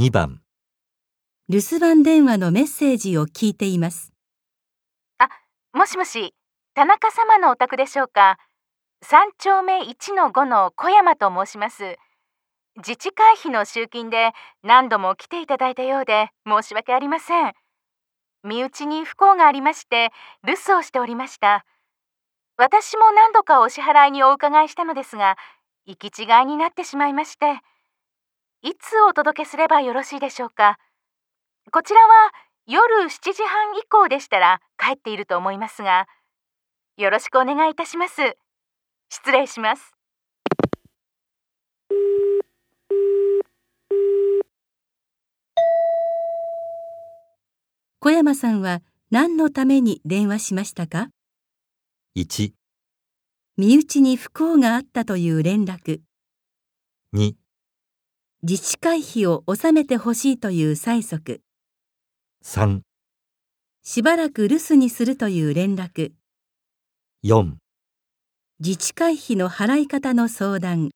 2番、留守番電話のメッセージを聞いています。もしもし、田中様のお宅でしょうか。三丁目1の5の小山と申します。自治会費の集金で何度も来ていただいたようで申し訳ありません。身内に不幸がありまして留守をしておりました。私も何度かお支払いにお伺いしたのですが、行き違いになってしまいまして。いつお届けすればよろしいでしょうか？こちらは夜7時半以降でしたら帰っていると思いますが、よろしくお願いいたします。失礼します。小山さんは何のために電話しましたか？1、身内に不幸があったという連絡、2、自治会費を納めてほしいという催促、3、しばらく留守にするという連絡、4自治会費の払い方の相談、